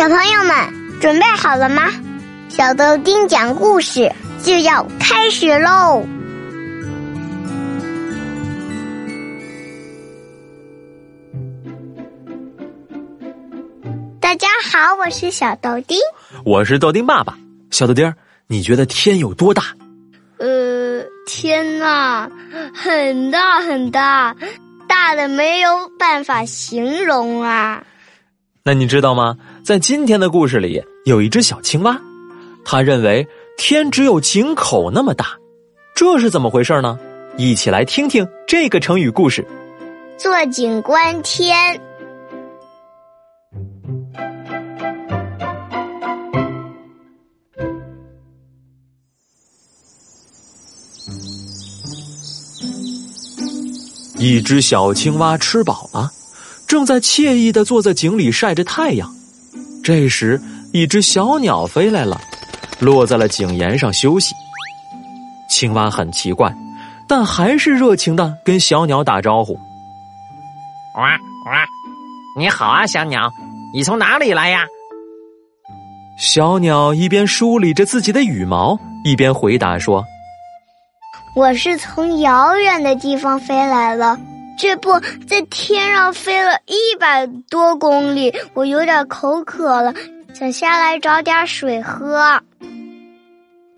小朋友们准备好了吗？小豆丁讲故事就要开始喽！大家好，我是小豆丁，我是豆丁爸爸。小豆丁儿，你觉得天有多大？呃，天呐，很大很大，大的没有办法形容啊！那你知道吗？在今天的故事里，有一只小青蛙，它认为天只有井口那么大，这是怎么回事呢？一起来听听这个成语故事。坐井观天。一只小青蛙吃饱了。正在惬意的坐在井里晒着太阳，这时一只小鸟飞来了，落在了井沿上休息。青蛙很奇怪，但还是热情的跟小鸟打招呼：“哇哇，你好啊，小鸟，你从哪里来呀？”小鸟一边梳理着自己的羽毛，一边回答说：“我是从遥远的地方飞来了。”这不在天上飞了一百多公里，我有点口渴了，想下来找点水喝。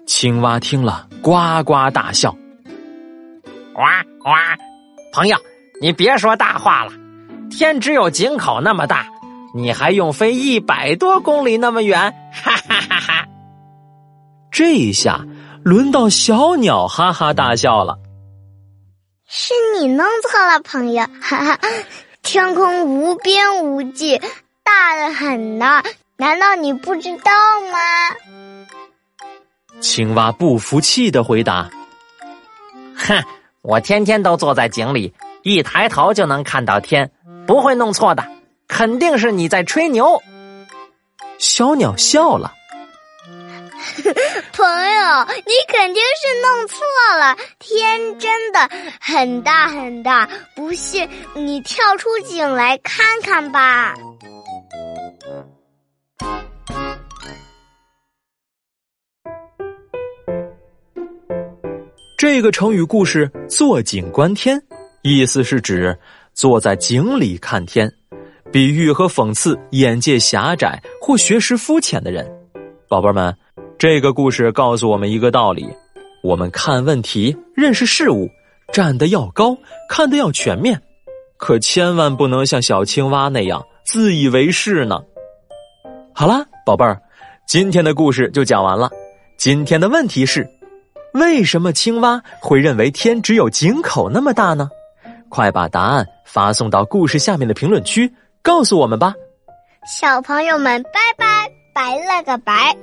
青蛙听了，呱呱大笑。呱呱，朋友，你别说大话了，天只有井口那么大，你还用飞一百多公里那么远？哈哈哈哈！这一下轮到小鸟哈哈大笑了。是你弄错了，朋友。哈哈，天空无边无际，大的很呢，难道你不知道吗？青蛙不服气的回答：“哼，我天天都坐在井里，一抬头就能看到天，不会弄错的，肯定是你在吹牛。”小鸟笑了。朋友，你肯定是弄错了，天真的很大很大，不信你跳出井来看看吧。这个成语故事“坐井观天”，意思是指坐在井里看天，比喻和讽刺眼界狭窄或学识肤浅的人。宝贝们。这个故事告诉我们一个道理：我们看问题、认识事物，站得要高，看得要全面，可千万不能像小青蛙那样自以为是呢。好啦，宝贝儿，今天的故事就讲完了。今天的问题是：为什么青蛙会认为天只有井口那么大呢？快把答案发送到故事下面的评论区，告诉我们吧。小朋友们，拜拜，拜了个拜。